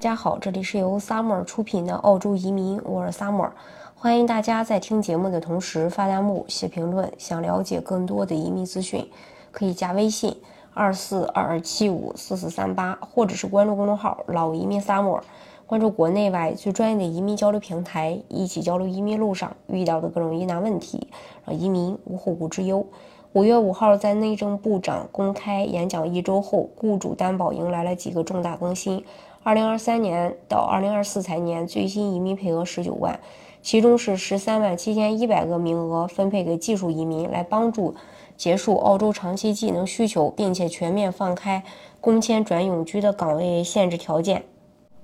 大家好，这里是由 Summer 出品的澳洲移民，我是 Summer，欢迎大家在听节目的同时发弹幕、写评论。想了解更多的移民资讯，可以加微信二四二二七五四四三八，或者是关注公众号“老移民 Summer”，关注国内外最专业的移民交流平台，一起交流移民路上遇到的各种疑难问题，让移民无后顾之忧。五月五号，在内政部长公开演讲一周后，雇主担保迎来了几个重大更新。二零二三年到二零二四财年最新移民配额十九万，其中是十三万七千一百个名额分配给技术移民，来帮助结束澳洲长期技能需求，并且全面放开工签转永居的岗位限制条件。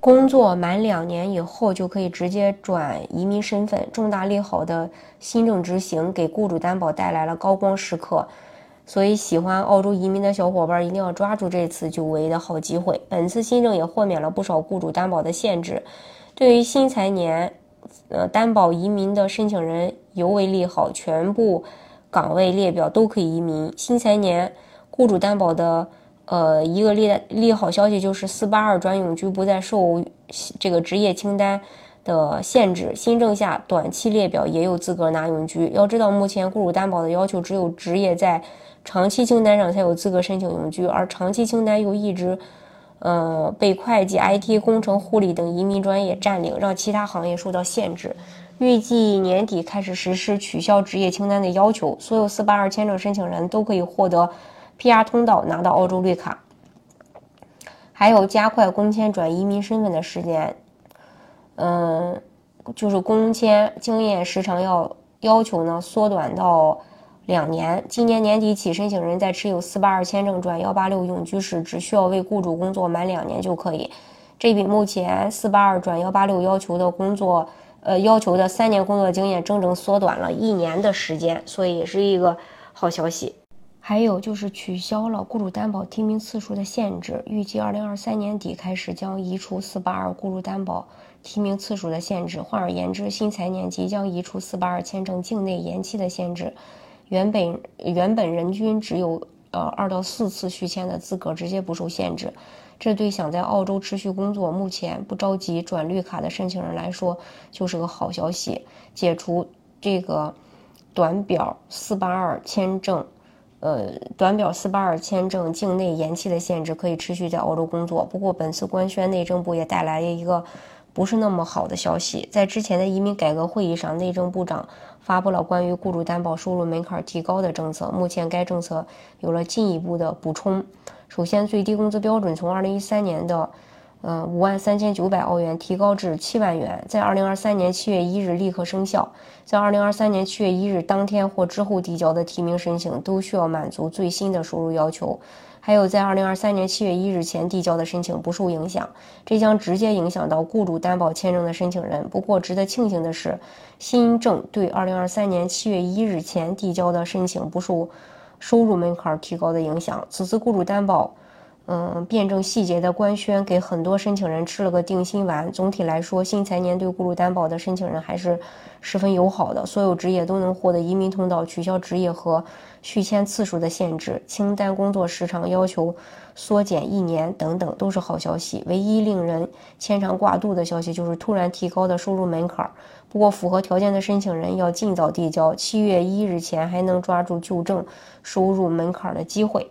工作满两年以后就可以直接转移民身份，重大利好的新政执行给雇主担保带来了高光时刻。所以，喜欢澳洲移民的小伙伴一定要抓住这次久违的好机会。本次新政也豁免了不少雇主担保的限制，对于新财年，呃，担保移民的申请人尤为利好，全部岗位列表都可以移民。新财年雇主担保的，呃，一个利利好消息就是四八二转永居不再受这个职业清单的限制。新政下，短期列表也有资格拿永居。要知道，目前雇主担保的要求只有职业在。长期清单上才有资格申请永居，而长期清单又一直，呃，被会计、IT、工程、护理等移民专业占领，让其他行业受到限制。预计年底开始实施取消职业清单的要求，所有四八二签证申请人都可以获得 PR 通道，拿到澳洲绿卡。还有加快工签转移民身份的时间，嗯，就是工签经验时长要要求呢缩短到。两年，今年年底起，申请人在持有四八二签证转幺八六永居时，只需要为雇主工作满两年就可以。这比目前四八二转幺八六要求的工作，呃，要求的三年工作经验整整缩短了一年的时间，所以也是一个好消息。还有就是取消了雇主担保提名次数的限制，预计二零二三年底开始将移除四八二雇主担保提名次数的限制。换而言之，新财年即将移除四八二签证境内延期的限制。原本原本人均只有呃二到四次续签的资格，直接不受限制。这对想在澳洲持续工作、目前不着急转绿卡的申请人来说，就是个好消息。解除这个短表四八二签证，呃，短表四八二签证境内延期的限制，可以持续在澳洲工作。不过，本次官宣，内政部也带来了一个。不是那么好的消息。在之前的移民改革会议上，内政部长发布了关于雇主担保收入门槛提高的政策。目前该政策有了进一步的补充。首先，最低工资标准从2013年的呃五万三千九百澳元提高至七万元，在二零二三年七月一日立刻生效。在二零二三年七月一日当天或之后递交的提名申请都需要满足最新的收入要求。还有，在二零二三年七月一日前递交的申请不受影响，这将直接影响到雇主担保签证的申请人。不过，值得庆幸的是，新政对二零二三年七月一日前递交的申请不受收入门槛提高的影响。此次雇主担保。嗯，辩证细节的官宣给很多申请人吃了个定心丸。总体来说，新财年对雇主担保的申请人还是十分友好的，所有职业都能获得移民通道，取消职业和续签次数的限制，清单工作时长要求缩减一年等等，都是好消息。唯一令人牵肠挂肚的消息就是突然提高的收入门槛。不过，符合条件的申请人要尽早递交，七月一日前还能抓住纠正收入门槛的机会。